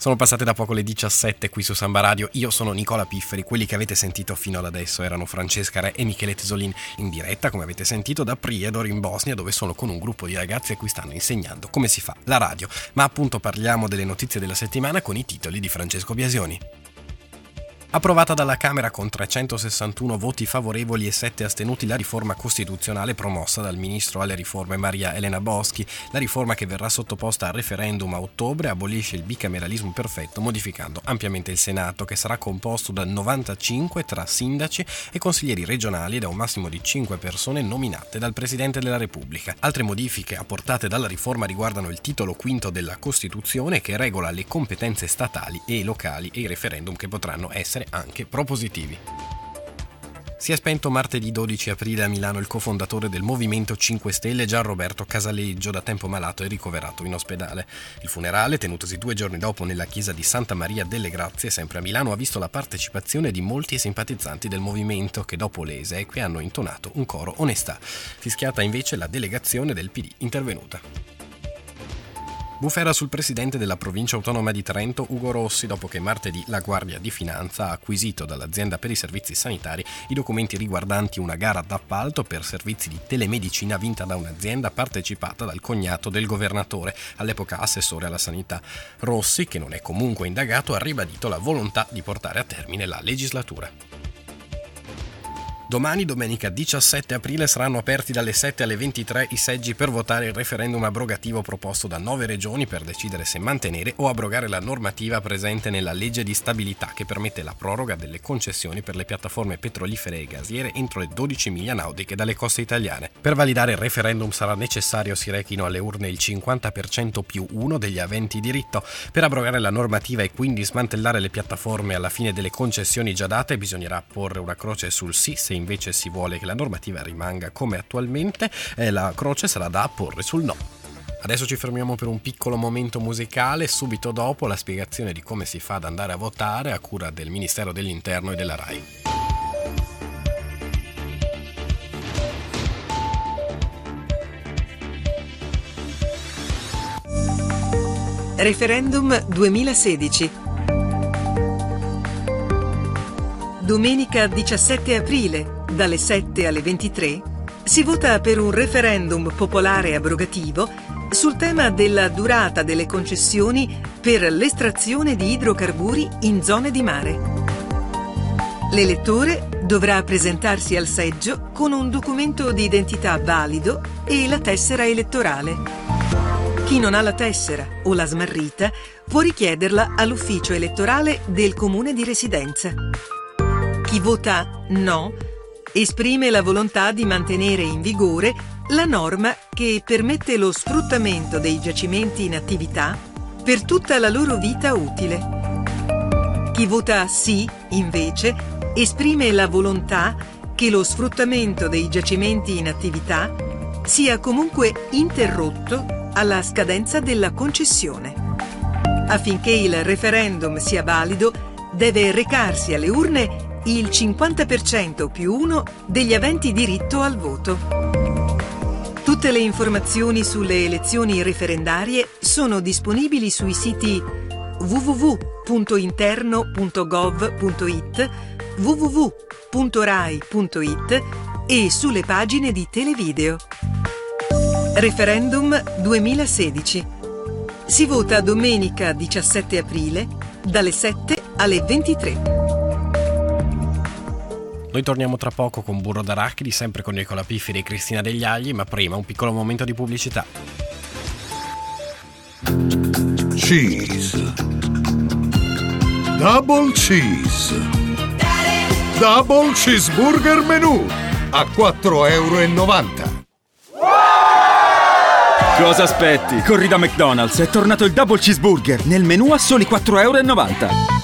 Sono passate da poco le 17 qui su Samba Radio, io sono Nicola Pifferi, quelli che avete sentito fino ad adesso erano Francesca Re e Michele Tesolin in diretta, come avete sentito, da Prijedor in Bosnia dove sono con un gruppo di ragazzi a cui stanno insegnando come si fa la radio, ma appunto parliamo delle notizie della settimana con i titoli di Francesco Biasioni. Approvata dalla Camera con 361 voti favorevoli e 7 astenuti la riforma costituzionale promossa dal ministro alle riforme Maria Elena Boschi. La riforma che verrà sottoposta a referendum a ottobre abolisce il bicameralismo perfetto modificando ampiamente il Senato che sarà composto da 95 tra sindaci e consiglieri regionali e da un massimo di 5 persone nominate dal Presidente della Repubblica. Altre modifiche apportate dalla riforma riguardano il titolo quinto della Costituzione che regola le competenze statali e locali e i referendum che potranno essere essere anche propositivi. Si è spento martedì 12 aprile a Milano il cofondatore del Movimento 5 Stelle Gian Roberto Casaleggio, da tempo malato e ricoverato in ospedale. Il funerale, tenutosi due giorni dopo nella chiesa di Santa Maria delle Grazie, sempre a Milano, ha visto la partecipazione di molti simpatizzanti del movimento che dopo le esequie hanno intonato un coro onestà. Fischiata invece la delegazione del PD intervenuta. Bufera sul presidente della provincia autonoma di Trento, Ugo Rossi, dopo che martedì la Guardia di Finanza ha acquisito dall'azienda per i servizi sanitari i documenti riguardanti una gara d'appalto per servizi di telemedicina vinta da un'azienda partecipata dal cognato del governatore, all'epoca assessore alla sanità. Rossi, che non è comunque indagato, ha ribadito la volontà di portare a termine la legislatura. Domani, domenica 17 aprile, saranno aperti dalle 7 alle 23 i seggi per votare il referendum abrogativo proposto da nove regioni per decidere se mantenere o abrogare la normativa presente nella legge di stabilità che permette la proroga delle concessioni per le piattaforme petrolifere e gasiere entro le 12 miglia nautiche dalle coste italiane. Per validare il referendum sarà necessario si rechino alle urne il 50% più uno degli aventi diritto. Per abrogare la normativa e quindi smantellare le piattaforme alla fine delle concessioni già date bisognerà porre una croce sul sì se invece si vuole che la normativa rimanga come attualmente, eh, la croce sarà da apporre sul no. Adesso ci fermiamo per un piccolo momento musicale, subito dopo la spiegazione di come si fa ad andare a votare a cura del Ministero dell'Interno e della RAI. Referendum 2016 Domenica 17 aprile, dalle 7 alle 23, si vota per un referendum popolare abrogativo sul tema della durata delle concessioni per l'estrazione di idrocarburi in zone di mare. L'elettore dovrà presentarsi al seggio con un documento di identità valido e la tessera elettorale. Chi non ha la tessera o la smarrita può richiederla all'ufficio elettorale del comune di residenza. Chi vota no esprime la volontà di mantenere in vigore la norma che permette lo sfruttamento dei giacimenti in attività per tutta la loro vita utile. Chi vota sì, invece, esprime la volontà che lo sfruttamento dei giacimenti in attività sia comunque interrotto alla scadenza della concessione. Affinché il referendum sia valido, deve recarsi alle urne il 50% più uno degli aventi diritto al voto. Tutte le informazioni sulle elezioni referendarie sono disponibili sui siti www.interno.gov.it, www.rai.it e sulle pagine di Televideo. Referendum 2016. Si vota domenica 17 aprile dalle 7 alle 23. Noi torniamo tra poco con Burro d'Arachidi, sempre con Nicola Pifferi e Cristina Degli Agli, ma prima un piccolo momento di pubblicità. Cheese. Double cheese. Double cheeseburger menù a 4,90 euro. Cosa aspetti? Corri da McDonald's, è tornato il double cheeseburger nel menù a soli 4,90 euro.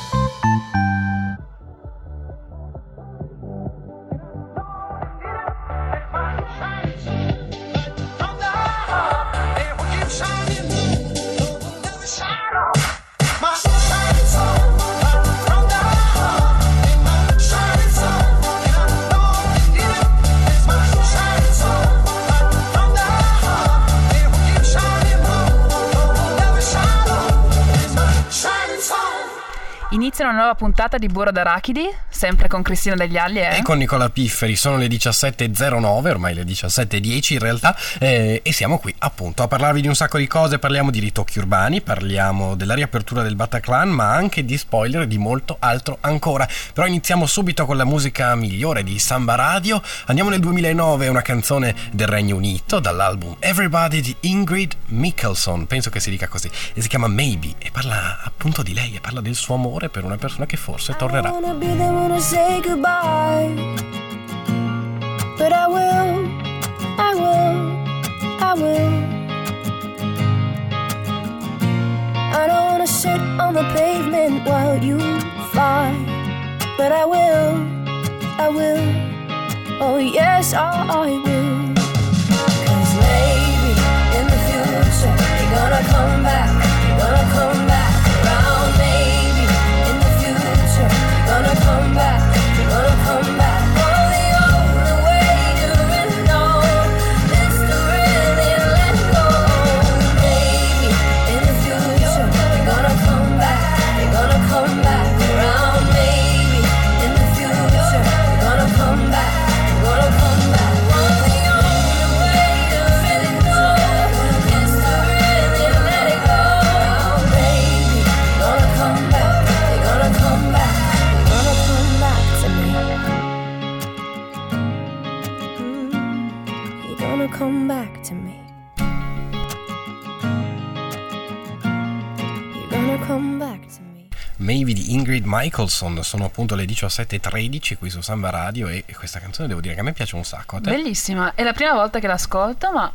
Inizia una nuova puntata di Burro d'Arachidi, sempre con Cristina Degli Alli eh? e con Nicola Pifferi. Sono le 17.09, ormai le 17.10 in realtà, eh, e siamo qui appunto a parlarvi di un sacco di cose. Parliamo di ritocchi urbani, parliamo della riapertura del Bataclan, ma anche di spoiler e di molto altro ancora. Però iniziamo subito con la musica migliore di Samba Radio. Andiamo nel 2009, una canzone del Regno Unito dall'album Everybody di Ingrid Mickelson, penso che si dica così, e si chiama Maybe e parla appunto di lei e parla del suo amore per una persona che forse tornerà. But I will, I will, I will. I don't wanna sit on the pavement while you fly. But I will, I will, oh yes, I, I will. Cause maybe in the future you're gonna come back, Maybe di Ingrid Michaelson, sono appunto le 17.13 qui su Samba Radio e questa canzone devo dire che a me piace un sacco. A te? Bellissima, è la prima volta che l'ascolto ma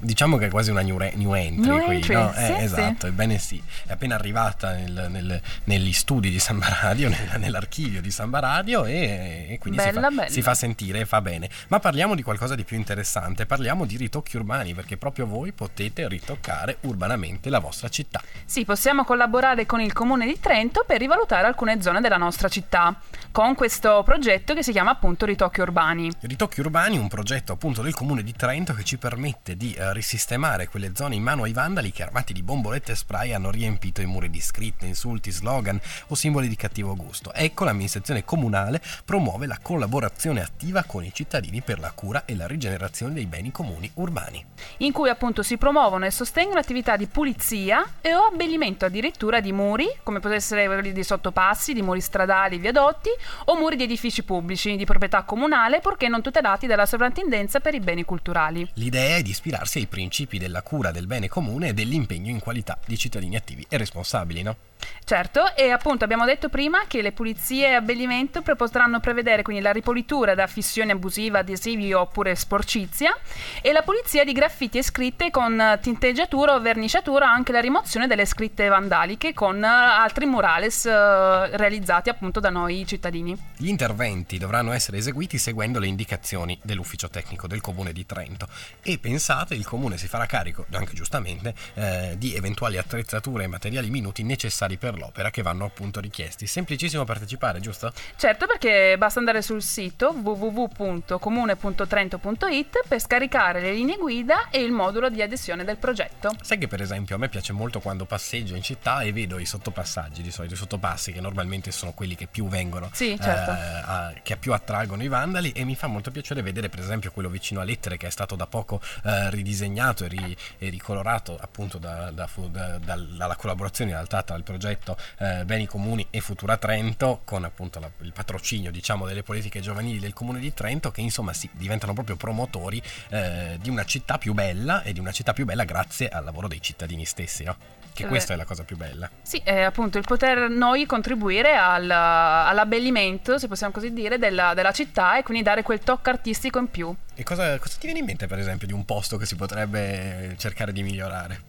Diciamo che è quasi una new, re- new entry new qui, entry, no? sì, eh, esatto, sì. ebbene sì, è appena arrivata nel, nel, negli studi di Samba Radio, nel, nell'archivio di Samba Radio e, e quindi bella, si, fa, si, fa, sentire e fa bene. Ma parliamo di qualcosa di più interessante, parliamo di ritocchi urbani perché proprio voi potete ritoccare urbanamente la vostra città. Sì, possiamo collaborare con il Comune di Trento per rivalutare alcune zone della nostra città con questo progetto che si chiama appunto Ritocchi Urbani. Ritocchi Urbani, un progetto appunto del Comune di Trento che ci permette di eh, risistemare quelle zone in mano ai vandali che armati di bombolette e spray hanno riempito i muri di scritte, insulti, slogan o simboli di cattivo gusto. Ecco l'amministrazione comunale promuove la collaborazione attiva con i cittadini per la cura e la rigenerazione dei beni comuni urbani. In cui appunto si promuovono e sostengono attività di pulizia e o abbellimento addirittura di muri, come possono essere quelli di sottopassi, di muri stradali, viadotti o muri di edifici pubblici di proprietà comunale purché non tutelati dalla sovrintendenza per i beni culturali. L'idea è di ispirarsi ai principi della cura del bene comune e dell'impegno in qualità di cittadini attivi e responsabili, no? Certo, e appunto abbiamo detto prima che le pulizie e abbellimento potranno prevedere quindi la ripulitura da fissione abusiva, adesivi oppure sporcizia e la pulizia di graffiti e scritte con tinteggiatura o verniciatura, anche la rimozione delle scritte vandaliche con altri murales eh, realizzati appunto da noi cittadini. Gli interventi dovranno essere eseguiti seguendo le indicazioni dell'ufficio tecnico del comune di Trento e pensate il comune si farà carico, anche giustamente, eh, di eventuali attrezzature e materiali minuti necessari per l'opera che vanno appunto richiesti. Semplicissimo partecipare, giusto? Certo, perché basta andare sul sito www.comune.trento.it per scaricare le linee guida e il modulo di adesione del progetto. Sai che per esempio a me piace molto quando passeggio in città e vedo i sottopassaggi, di solito i sottopassi che normalmente sono quelli che più vengono, sì, certo. eh, a, che più attraggono i vandali e mi fa molto piacere vedere per esempio quello vicino a Lettere che è stato da poco eh, ridisegnato e, ri, e, ricolorato appunto da, da, da, dalla collaborazione in realtà tra il progetto eh, Beni Comuni e Futura Trento con appunto la, il patrocinio diciamo delle politiche giovanili del Comune di Trento che insomma si diventano proprio promotori eh, di una città più bella e di una città più bella grazie al lavoro dei cittadini stessi, no? Che questa è la cosa più bella. Sì, è appunto il poter noi contribuire al, all'abbellimento, se possiamo così dire, della, della, città e quindi dare quel tocco artistico in più. E cosa, cosa ti viene in mente per esempio di un posto che si potrebbe cercare di migliorare?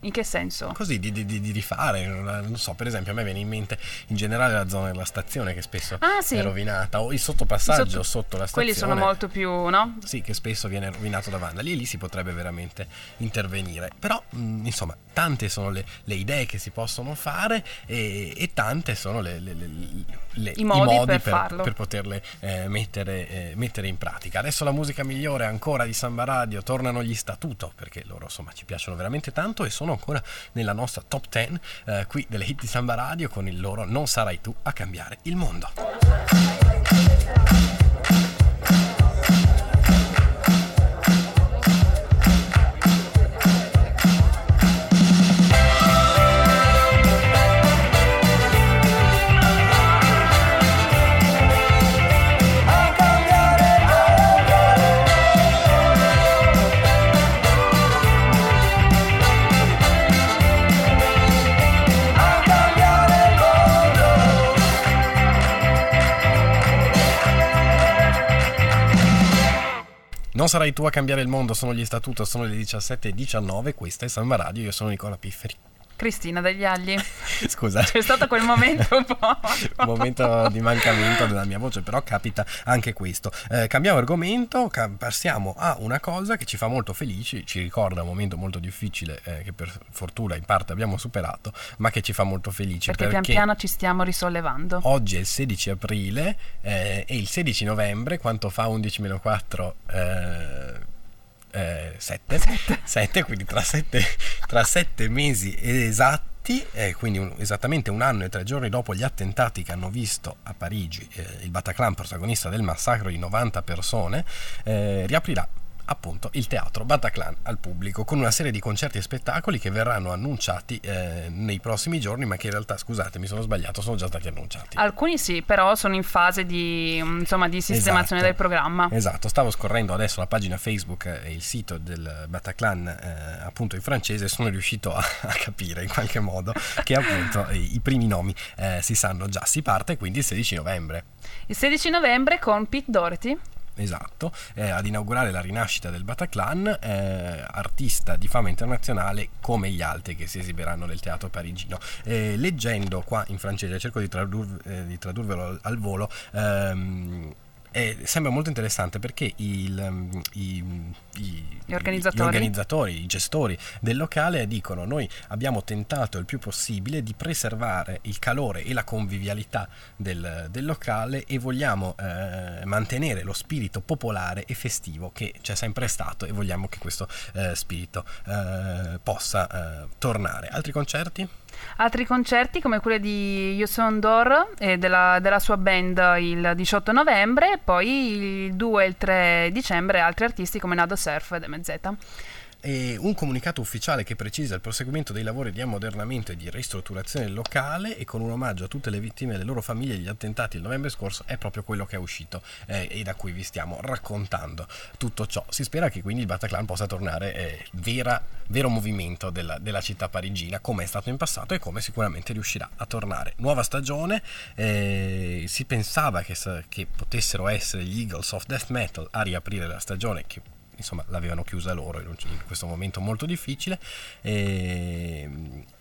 In che senso? Così di, di, di, rifare, non so, per esempio a me viene in mente in generale la zona della stazione che spesso ah, sì. è rovinata o il sottopassaggio sotto, sotto, la stazione. Quelli sono molto più, no? Sì, che spesso viene rovinato da vandali e lì si potrebbe veramente intervenire. Però, mh, insomma, tante sono le, le, idee che si possono fare e, e tante sono le, le, i, modi i, modi per, per, per poterle eh, mettere, eh, mettere, in pratica. Adesso la musica migliore ancora di Samba Radio, tornano gli statuto perché loro insomma ci piacciono veramente tanto e sono ancora nella nostra top 10 eh, qui delle hit di Samba Radio con il loro Non sarai tu a cambiare il mondo. Non sarai tu a cambiare il mondo, sono gli statuto, sono le 17.19, questa è Samba Radio, io sono Nicola Pifferi. Cristina degli Agli. Scusa. C'è stato quel momento un po'. un momento di mancamento della mia voce, però capita anche questo. Eh, cambiamo argomento, passiamo a una cosa che ci fa molto felici, ci ricorda un momento molto difficile eh, che per fortuna in parte abbiamo superato, ma che ci fa molto felici. Perché, perché pian piano ci stiamo risollevando. Oggi è il 16 aprile eh, e il 16 novembre, quanto fa 11-4? Eh, 7, 7, quindi tra 7, tra 7 mesi esatti, eh, quindi un, esattamente un anno e tre giorni dopo gli attentati che hanno visto a Parigi eh, il Bataclan protagonista del massacro di 90 persone, eh, riaprirà appunto il teatro Bataclan al pubblico con una serie di concerti e spettacoli che verranno annunciati eh, nei prossimi giorni ma che in realtà scusate mi sono sbagliato sono già stati annunciati. Alcuni sì però sono in fase di, insomma, di sistemazione esatto, del programma. Esatto stavo scorrendo adesso la pagina Facebook e il sito del Bataclan eh, appunto in francese e sono riuscito a, a, capire in qualche modo che appunto i, i primi nomi eh, si sanno già. Si parte quindi il 16 novembre. Il 16 novembre con Pete Doherty Esatto, eh, ad inaugurare la rinascita del Bataclan, eh, artista di fama internazionale come gli altri che si esibiranno nel teatro parigino. Eh, leggendo qua in francese, cerco di, tradur- eh, di tradurvelo al, volo, ehm, eh, sembra molto interessante perché il, um, i, i, gli, organizzatori. gli, organizzatori. i gestori del locale dicono noi abbiamo tentato il più possibile di preservare il calore e la convivialità del, del locale e vogliamo eh, mantenere lo spirito popolare e festivo che c'è sempre stato e vogliamo che questo eh, spirito eh, possa eh, tornare. Altri concerti? Altri concerti come quelli di Yuson Dor e della, della, sua band il 18 novembre, poi il 2 e il 3 dicembre altri artisti come Nado Surf ed MZ e un comunicato ufficiale che precisa il proseguimento dei lavori di ammodernamento e di ristrutturazione locale e con un omaggio a tutte le vittime e le loro famiglie degli attentati il novembre scorso è proprio quello che è uscito eh, e da cui vi stiamo raccontando tutto ciò. Si spera che quindi il Bataclan possa tornare eh, vera, vero movimento della, della, città parigina come è stato in passato e come sicuramente riuscirà a tornare. Nuova stagione, eh, si pensava che, che potessero essere gli Eagles of Death Metal a riaprire la stagione che insomma l'avevano chiusa loro in questo momento molto difficile e,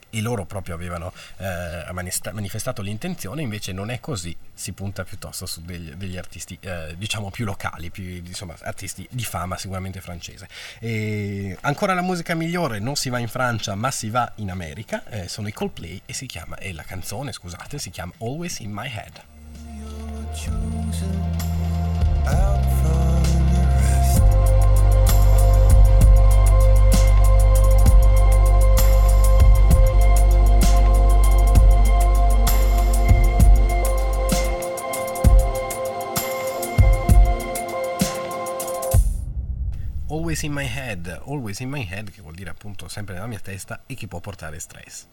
e loro proprio avevano eh, manifestato l'intenzione, invece non è così, si punta piuttosto su degli, degli artisti eh, diciamo più locali, più, insomma artisti di fama sicuramente francese. E ancora la musica migliore, non si va in Francia ma si va in America, eh, sono i Coldplay e si chiama, e la canzone scusate si chiama Always in My Head. Always in my head, always in my head, che vuol dire appunto sempre nella mia testa e che può portare stress.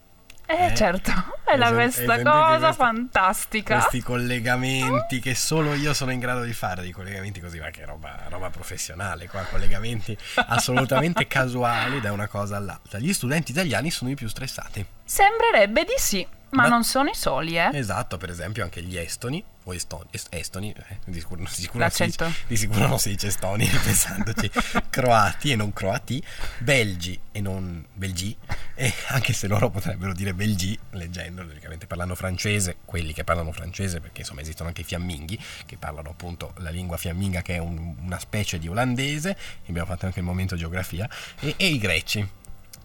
Eh, eh certo, è la questa cosa questi, fantastica. Questi collegamenti che solo io sono in grado di fare, dei collegamenti così, ma che roba, roba professionale, qua collegamenti assolutamente casuali da una cosa all'altra. Gli studenti italiani sono i più stressati. Sembrerebbe di sì. Ma, Ma, non sono i soli, eh? Esatto, per esempio anche gli estoni, o estoni, estoni eh, di, sicuro, di, sicuro dice, di, sicuro, non si dice estoni, pensandoci, croati e non croati, belgi e non belgi, e anche se loro potrebbero dire belgi, leggendo, logicamente parlando francese, quelli che parlano francese, perché insomma esistono anche i fiamminghi, che parlano appunto la lingua fiamminga che è un, una specie di olandese, abbiamo fatto anche il momento geografia, e, e i greci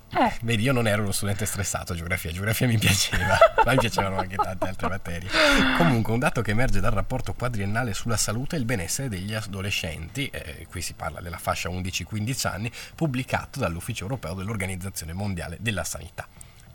Eh. Vedi, io non ero uno studente stressato a geografia, geografia mi piaceva, ma mi piacevano anche tante altre materie. Comunque, un dato che emerge dal rapporto quadriennale sulla salute è il benessere degli adolescenti, eh, qui si parla della fascia 11-15 anni, pubblicato dall'Ufficio Europeo dell'Organizzazione Mondiale della Sanità.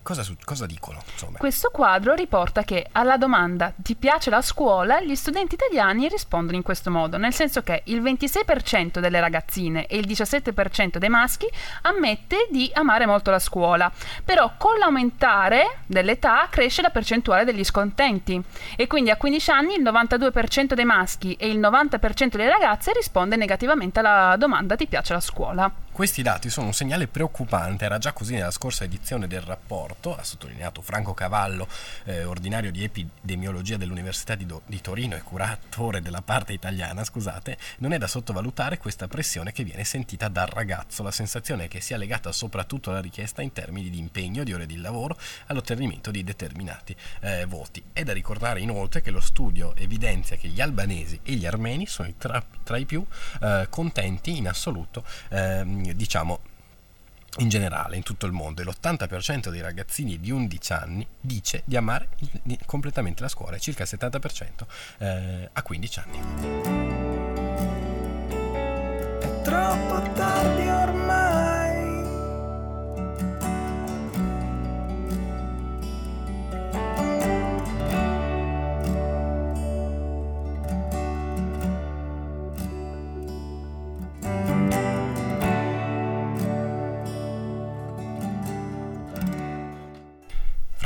Cosa, cosa dicono? Insomma? Questo quadro riporta che alla domanda ti piace la scuola gli studenti italiani rispondono in questo modo, nel senso che il 26% delle ragazzine e il 17% dei maschi ammette di amare molto la scuola, però con l'aumentare dell'età cresce la percentuale degli scontenti e quindi a 15 anni il 92% dei maschi e il 90% delle ragazze risponde negativamente alla domanda ti piace la scuola. Questi dati sono un segnale preoccupante, era già così nella scorsa edizione del rapporto, ha sottolineato Franco Cavallo, eh, ordinario di epidemiologia dell'Università di, Do- di, Torino e curatore della parte italiana, scusate, non è da sottovalutare questa pressione che viene sentita dal ragazzo, la sensazione che sia legata soprattutto alla richiesta in termini di impegno, di ore di lavoro, all'ottenimento di determinati eh, voti. È da ricordare inoltre che lo studio evidenzia che gli albanesi e gli armeni sono tra, tra i più eh, contenti in assoluto ehm, diciamo in generale in tutto il mondo e l'80% dei ragazzini di 11 anni dice di amare completamente la scuola e circa il 70% eh, a 15 anni. È troppo tardi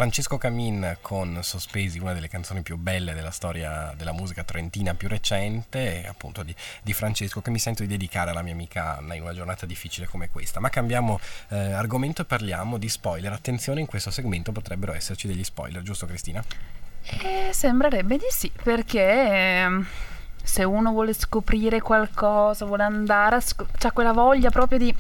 Francesco Camin con Sospesi, una delle canzoni più belle della storia della musica trentina più recente, appunto di, di, Francesco, che mi sento di dedicare alla mia amica Anna in una giornata difficile come questa. Ma cambiamo eh, argomento e parliamo di spoiler. Attenzione, in questo segmento potrebbero esserci degli spoiler, giusto Cristina? Eh, sembrerebbe di sì, perché... Eh se uno vuole scoprire qualcosa, vuole andare, a sc- ha quella voglia proprio di,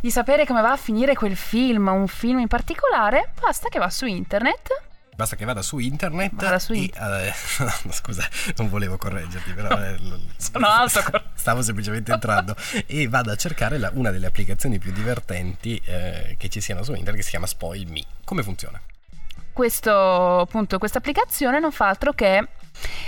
di, sapere come va a finire quel film, un film in particolare, basta che va su internet. Basta che vada su internet. Vada su e, uh, scusa, non volevo correggerti, però. Eh, Sono alto. Stavo semplicemente entrando. e vado a cercare la, una delle applicazioni più divertenti eh, che ci siano su internet che si chiama Spoil Me. Come funziona? Questo, appunto, questa applicazione non fa altro che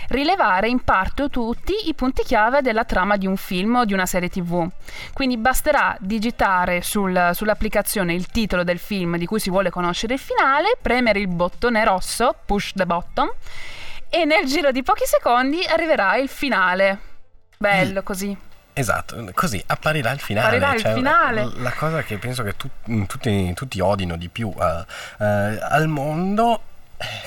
rilevare in parte o tutti i punti chiave della trama di un film o di una serie tv. Quindi basterà digitare sul, sull'applicazione il titolo del film di cui si vuole conoscere il finale, premere il bottone rosso, push the button, e nel giro di pochi secondi arriverà il finale. Bello così. Esatto, così apparirà il finale. Apparirà cioè, il finale. La cosa che penso che tu, tutti, tutti odino di più uh, uh, al mondo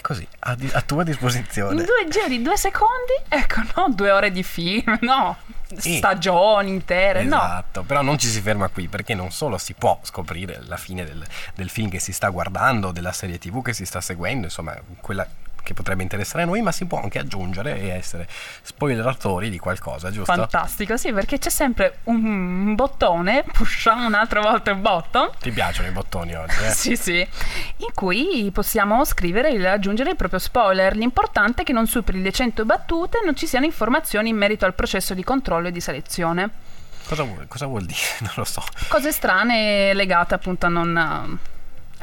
così, a, a, tua disposizione. In due giri, due secondi? Ecco, non due ore di film, no. Stagioni intere, esatto, no. Esatto, però non ci si ferma qui perché non solo si può scoprire la fine del, del film che si sta guardando, della serie tv che si sta seguendo, insomma, quella che potrebbe interessare a noi, ma si può anche aggiungere e essere spoileratori di qualcosa, giusto? Fantastico, sì, perché c'è sempre un bottone, pushiamo un'altra volta il botton. Ti piacciono i bottoni oggi, eh? sì, sì, in cui possiamo scrivere e aggiungere il proprio spoiler. L'importante è che non superi le 100 battute e non ci siano informazioni in merito al processo di controllo e di selezione. Cosa vuol, cosa vuol dire? Non lo so. Cose strane legate appunto a non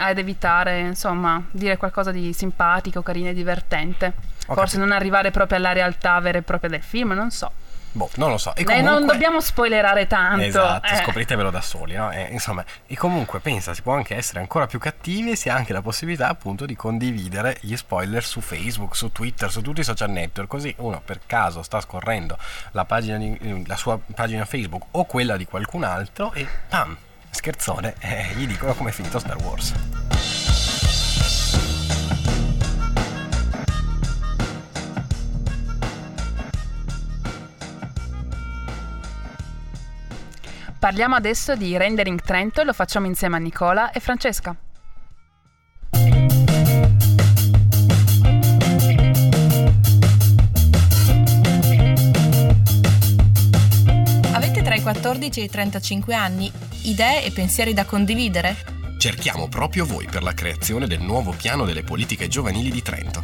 ad evitare, insomma, dire qualcosa di simpatico, carino e divertente. Ho Forse capito. non arrivare proprio alla realtà vera e propria del film, non so. Boh, non lo so. E comunque... non dobbiamo spoilerare tanto. Esatto, eh. scopritevelo da soli, no? E, insomma, e comunque pensa, si può anche essere ancora più cattivi e si ha anche la possibilità appunto di condividere gli spoiler su Facebook, su Twitter, su tutti i social network, così uno per caso sta scorrendo la, pagina di, la sua pagina Facebook o quella di qualcun altro e pam, scherzone, eh, gli dicono come è finito Star Wars. Parliamo adesso di Rendering Trento e lo facciamo insieme a Nicola e Francesca. 14 e i 35 anni idee e pensieri da condividere? Cerchiamo proprio voi per la creazione del nuovo piano delle politiche giovanili di Trento.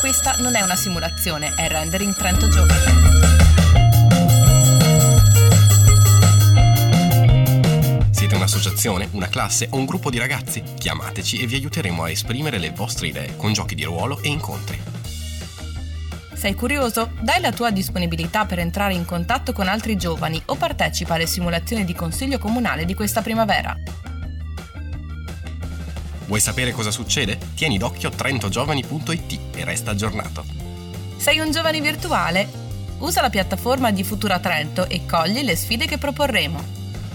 Questa non è una simulazione, è Rendering Trento Giovane. Siete una un'associazione, una classe o un gruppo di ragazzi? Chiamateci e vi aiuteremo a esprimere le vostre idee con giochi di ruolo e incontri. Sei curioso? Dai la tua disponibilità per entrare in contatto con altri giovani o partecipa alle simulazioni di consiglio comunale di questa primavera. Vuoi sapere cosa succede? Tieni d'occhio trentogiovani.it e resta aggiornato. Sei un giovane virtuale? Usa la piattaforma di Futura Trento e cogli le sfide che proporremo.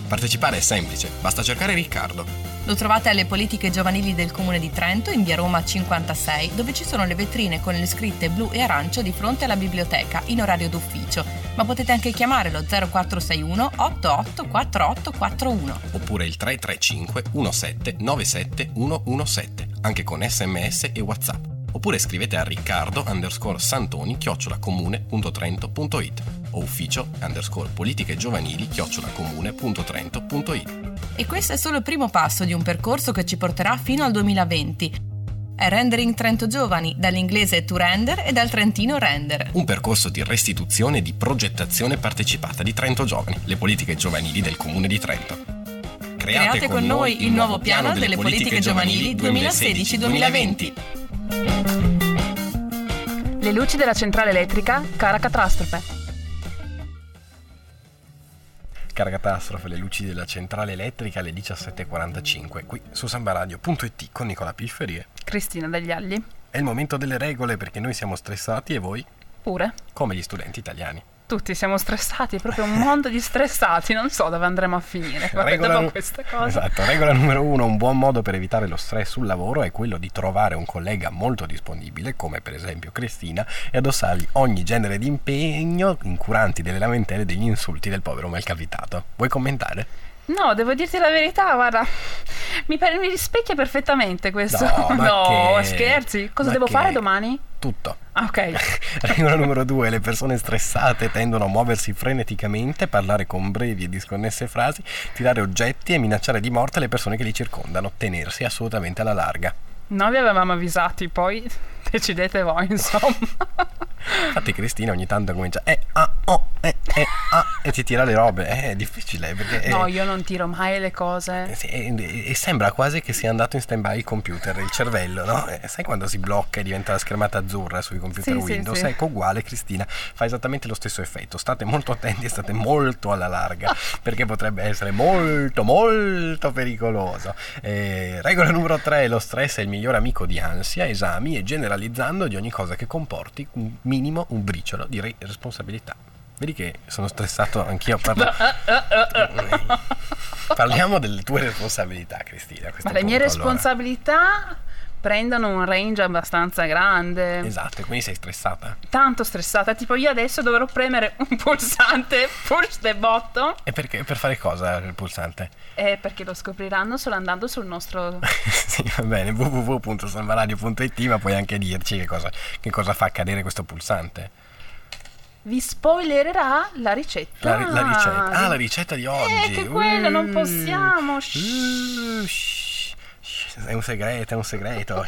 Partecipare è semplice, basta cercare Riccardo. Lo trovate alle politiche giovanili del comune di Trento in via Roma 56, dove ci sono le vetrine con le scritte blu e arancio di fronte alla biblioteca in orario d'ufficio, ma potete anche chiamare lo 0461 884841 oppure il 335 17 97 117, anche con sms e whatsapp oppure scrivete a riccardo underscore santoni chiocciolacomune.trento.it o ufficio underscore politiche giovanili chiocciolacomune.trento.it. E questo è solo il primo passo di un percorso che ci porterà fino al 2020. È Rendering Trento Giovani, dall'inglese to render e dal trentino render. Un percorso di restituzione e di progettazione partecipata di Trento Giovani, le politiche giovanili del comune di Trento. Create, Create con noi il nuovo piano delle politiche giovanili 2016-2020. Le luci della centrale elettrica, cara catastrofe. Cara catastrofe, le luci della centrale elettrica alle 17.45, qui su sambaradio.it con Nicola Pifferi e Cristina Degli Agli. È il momento delle regole perché noi siamo stressati e voi? Pure. Come gli studenti italiani tutti siamo stressati, è proprio un mondo di stressati, non so dove andremo a finire regola, dopo queste cose. Esatto, regola numero uno, un buon modo per evitare lo stress sul lavoro è quello di trovare un collega molto disponibile, come per esempio Cristina, e addossargli ogni genere di impegno, incuranti delle lamentele e degli insulti del povero malcapitato. Vuoi commentare? No, devo dirti la verità, guarda, mi, mi rispecchia perfettamente questo. No, no che... scherzi. Cosa devo che... fare domani? Tutto. Ah, ok. Regola numero due, le persone stressate tendono a muoversi freneticamente, parlare con brevi e disconnesse frasi, tirare oggetti e minacciare di morte le persone che li circondano, tenersi assolutamente alla larga. Noi vi avevamo avvisati, poi decidete voi, insomma. Infatti Cristina ogni tanto comincia eh, ah, oh, eh, eh, ah, e ti tira le robe. Eh, è difficile perché... no, io non tiro mai le cose. E, e, e, sembra quasi che sia andato in stand-by il computer, il cervello, no? Eh, sai quando si blocca e diventa la schermata azzurra sui computer sì, Windows? Sì, sì. Ecco, uguale Cristina, fa esattamente lo stesso effetto. State molto attenti e state molto alla larga perché potrebbe essere molto, molto pericoloso. Eh, regola numero 3, lo stress è il miglior amico di ansia, esami e generalizzando di ogni cosa che comporti un minimo un briciolo di responsabilità. Vedi che sono stressato anch'io a parlare. Parliamo delle tue responsabilità, Cristina. Ma le mie responsabilità allora. Prendono un range abbastanza grande. Esatto, quindi sei stressata? Tanto stressata, tipo io adesso dovrò premere un pulsante, push the button. E perché, per fare cosa il pulsante? Eh, perché lo scopriranno solo andando sul nostro... sì, va bene, www.salvaradio.it, ma puoi anche dirci che cosa, che cosa fa accadere questo pulsante vi spoilererà la ricetta. La, la ricetta. Ah, la ricetta di oggi. Eh, che quello uh, non possiamo. Uh, è un segreto, è un segreto.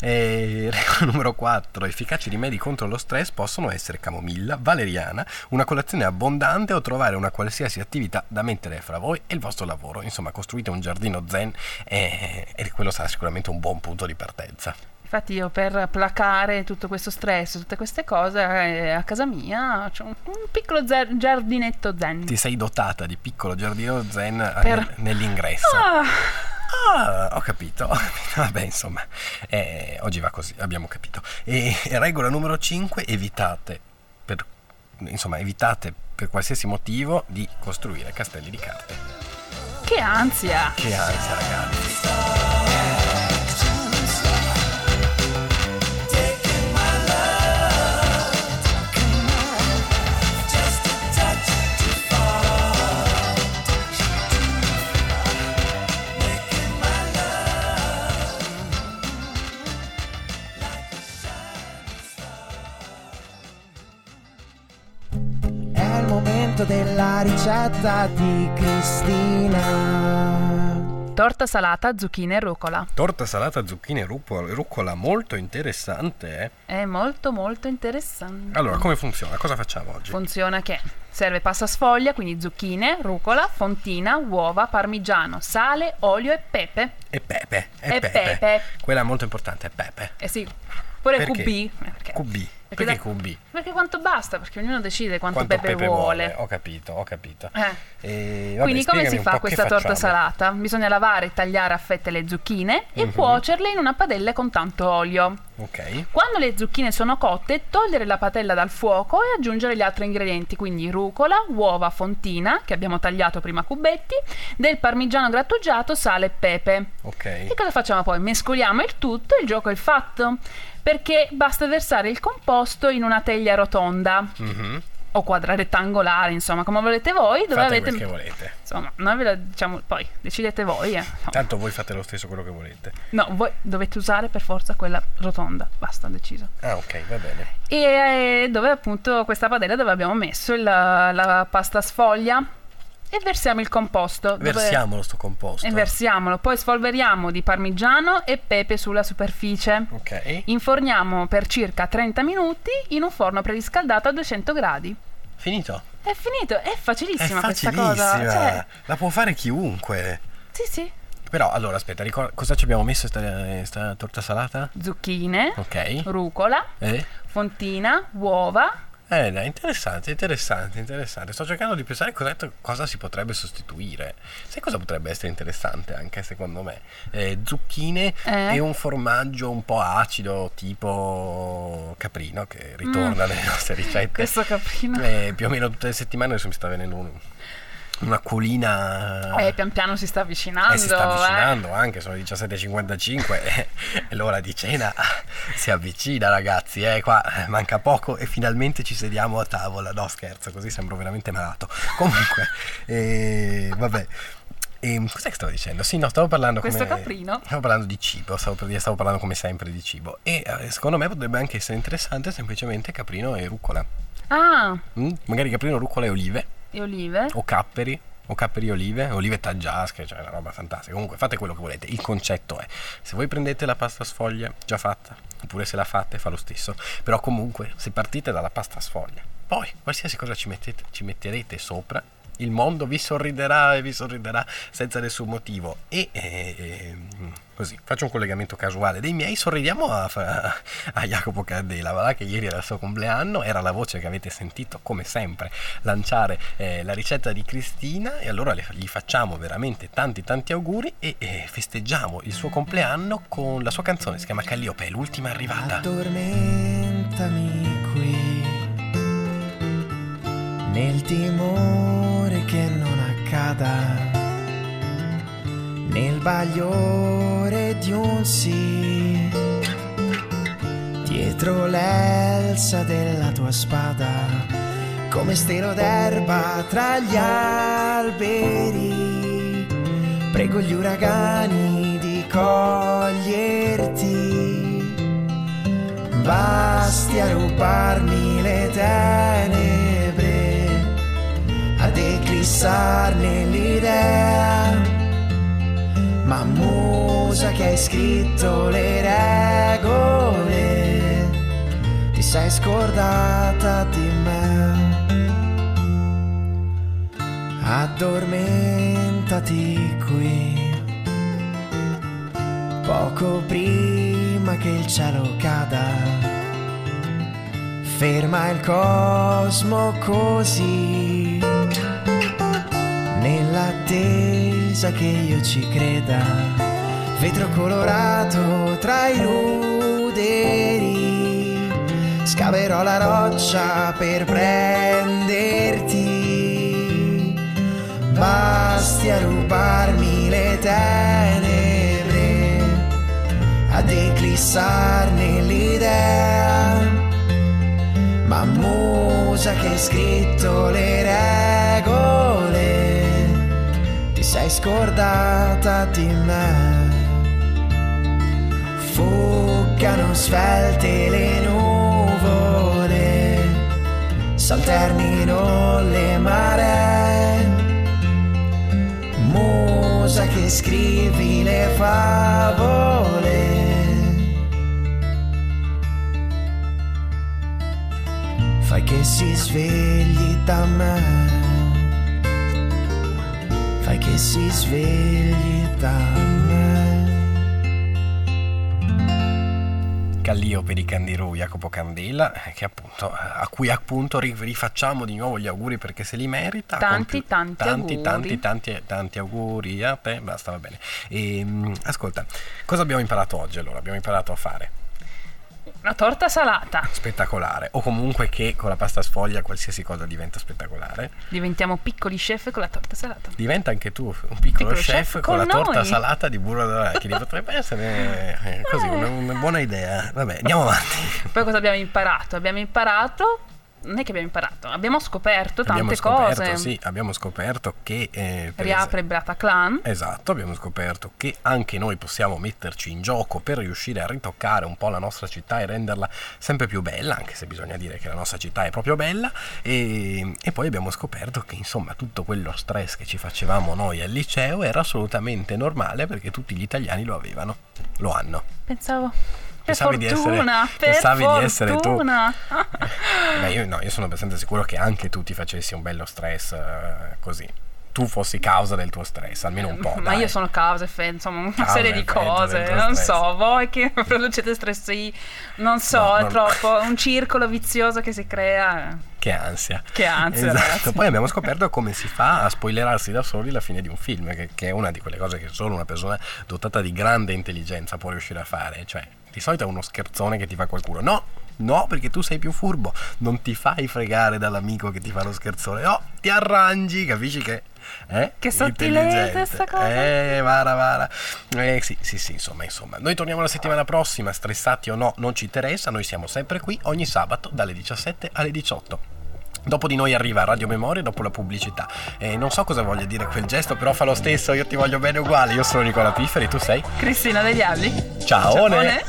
E regola numero 4. Efficaci rimedi contro lo stress possono essere camomilla, valeriana, una colazione abbondante o trovare una qualsiasi attività da mettere fra voi e il vostro lavoro. Insomma, costruite un giardino zen e, e quello sarà sicuramente un buon punto di partenza. Infatti io per placare tutto questo stress, tutte queste cose, eh, a casa mia ho un, un, piccolo giardinetto zen. Ti sei dotata di piccolo giardino zen eh, per... nell'ingresso. Ah. Ah, ho capito, Vabbè, insomma, eh, oggi va così, abbiamo capito. E, e regola numero 5, evitate per, insomma, evitate per qualsiasi motivo di costruire castelli di carte. Che ansia! Che ansia, ragazzi. Ricetta di Cristina. Torta salata, zucchine e rucola. Torta salata, zucchine e rucola, rucola molto interessante, eh? È molto molto interessante. Allora, come funziona? Cosa facciamo oggi? Funziona che serve pasta sfoglia, quindi zucchine, rucola, fontina, uova, parmigiano, sale, olio e pepe. e pepe. E, E pepe. Quella è molto importante, è pepe. Eh sì, pure Perché? QB. eh, Perché? QB. Perché Perché da- QB? Perché quanto basta? Perché ognuno decide quanto, Quanto pepe, vuole. Ho capito, ho capito. Eh. E, vabbè, Quindi come si fa questa torta salata? Bisogna lavare e tagliare a fette le zucchine e Mhm. cuocerle in una padella con tanto olio. Ok. Quando le zucchine sono cotte, togliere la padella dal fuoco e aggiungere gli altri ingredienti, quindi rucola, uova, fontina, che abbiamo tagliato prima a cubetti, del parmigiano grattugiato, sale e pepe. Ok. E cosa facciamo poi? Mescoliamo il tutto e il gioco è fatto. Perché basta versare il composto in una teglia rotonda Mhm. o quadrarettangolare, insomma, come volete voi, dove Fate avete quel che volete. Insomma, noi ve lo diciamo poi, decidete voi, eh. Tanto voi fate lo stesso quello che volete. No, voi dovete usare per forza quella rotonda, basta, deciso. Ah, ok, va bene. E eh, dove appunto questa padella dove abbiamo messo il- la pasta sfoglia e versiamo il composto. Versiamolo sto composto. E versiamolo, poi spolveriamo di parmigiano e pepe sulla superficie. Ok. Inforniamo per circa 30 minuti in un forno preriscaldato a 200 gradi. Finito. È finito, è È facilissima questa facilissima. cosa. Cioè, La può fare chiunque. sì, sì. Però, allora, aspetta, ricor- cosa ci abbiamo messo sta, sta torta salata? Zucchine, Ok. rucola, Eh? fontina, uova. Eh, interessante, interessante, interessante. Sto cercando di pensare cosa, cosa si potrebbe sostituire. Sai cosa potrebbe essere interessante anche secondo me? Eh, zucchine Eh? e un formaggio un po' acido tipo caprino che ritorna nelle nostre ricette. Mm. Questo caprino. Eh, più o meno tutte le settimane adesso mi sta venendo un- un'acquolina. Eh, pian piano si sta avvicinando. Eh, si sta eh. avvicinando anche, sono le 17.55 e e l'ora di cena si avvicina ragazzi, eh, qua eh, manca poco e finalmente ci sediamo a tavola, no scherzo, così sembro veramente malato. Comunque, eh, vabbè. Ehm, cos'è che stavo dicendo? Sì, no, stavo parlando Questo come... caprino? Stavo parlando di cibo, stavo, per dire, stavo parlando come sempre di cibo. E eh, secondo me potrebbe anche essere interessante semplicemente caprino e rucola. Ah, Mm? Magari caprino, rucola e olive e olive. o capperi o capperi olive, olive taggiasche, cioè una roba fantastica. Comunque fate quello che volete. Il concetto è: se voi prendete la pasta sfoglia già fatta, oppure se la fate, fa lo stesso. Però comunque, se partite dalla pasta sfoglia, poi qualsiasi cosa ci, mettete, ci metterete sopra, il mondo vi sorriderà e vi sorriderà senza nessun motivo. E eh, così faccio un collegamento casuale dei miei. Sorridiamo a, a Jacopo Cardela, va là che ieri era il suo compleanno, era la voce che avete sentito come sempre lanciare eh, la ricetta di Cristina. E allora le- gli facciamo veramente tanti tanti auguri e eh, festeggiamo il suo compleanno con la sua canzone, si chiama Calliope, l'ultima arrivata. Addormentami nel timore che non accada nel bagliore di un sì dietro l'elsa della tua spada come stelo d'erba tra gli alberi. Prego gli uragani di coglierti basti a rubarmi le tenebre, ad eclissarne l'idea. Ma musa che hai scritto le regole, ti sei scordata di me. Addormentati qui poco prima che il cielo cada. Ferma il cosmo così, nell'attesa che io ci creda. Vetro colorato tra i ruderi, scaverò la roccia per prenderti. Basti a rubarmi le tenebre ad eclissarne l'idea. Ma musa che hai scritto le regole, sei scordata di me. Fuggano svelte le nuvole, s'alternino le maree. Musa che scrivi le favole. Fai che si svegli da me. Fai che si svegli da me. Callio per i Candiru Jacopo Candela, eh, che appunto, a cui appunto ri- rifacciamo di nuovo gli auguri perché se li merita. Tanti, Compi- tanti tanti, auguri. tanti, tanti, tanti auguri a te, basta, va bene. E, mm, ascolta, cosa abbiamo imparato oggi allora? Abbiamo imparato a fare Una torta salata. spettacolare, o comunque che con la pasta sfoglia qualsiasi cosa diventa spettacolare. Diventiamo piccoli chef con la torta salata. Diventa anche tu un piccolo, Piccolo chef, con, con la torta salata di burro d'arachidi. Potrebbe essere eh, così, una, una buona idea. Vabbè, andiamo avanti. Poi cosa abbiamo imparato? Abbiamo imparato. Non è che abbiamo imparato, abbiamo scoperto tante abbiamo scoperto, cose. sì, abbiamo scoperto che eh, Riapre il Bataclan. Esatto, abbiamo scoperto che anche noi possiamo metterci in gioco per riuscire a ritoccare un po' la nostra città e renderla sempre più bella, anche se bisogna dire che la nostra città è proprio bella. E, e poi abbiamo scoperto che insomma tutto quello stress che ci facevamo noi al liceo era assolutamente normale perché tutti gli italiani lo avevano, lo hanno. Pensavo. Pensavi di essere- fortuna, pensavi di essere tu. fortuna. Beh, io, no, io sono abbastanza sicuro che anche tu ti facessi un bello stress eh, così. Tu fossi causa del tuo stress, almeno un po'. Ma dai. io sono causa insomma, una Causa serie di cose. Non stress. so, voi che producete stress, io non so, No, è non- troppo un circolo vizioso che si crea. Che ansia. Che ansia, Esatto. Poi abbiamo scoperto come si fa a spoilerarsi da soli la fine di un film, che, che è una di quelle cose che solo una persona dotata di grande intelligenza può riuscire a fare. Cioè, di solito è uno scherzone che ti fa qualcuno. No, no, perché tu sei più furbo. Non ti fai fregare dall'amico che ti fa lo scherzone. No, ti arrangi, capisci che... Eh? Che sottilezza Intelligente. sta cosa. Eh, vara, vara. Eh, sì, sì, sì, insomma, insomma. Noi torniamo la settimana prossima, stressati o no, non ci interessa. Noi siamo sempre qui, ogni sabato, dalle 17 alle 18. Dopo di noi arriva Radio Memoria dopo la pubblicità. E non so cosa voglia dire quel gesto, però fa lo stesso, io ti voglio bene uguale. Io sono Nicola Pifferi, tu sei? Cristina degli Alli. Ciao! Ciaone.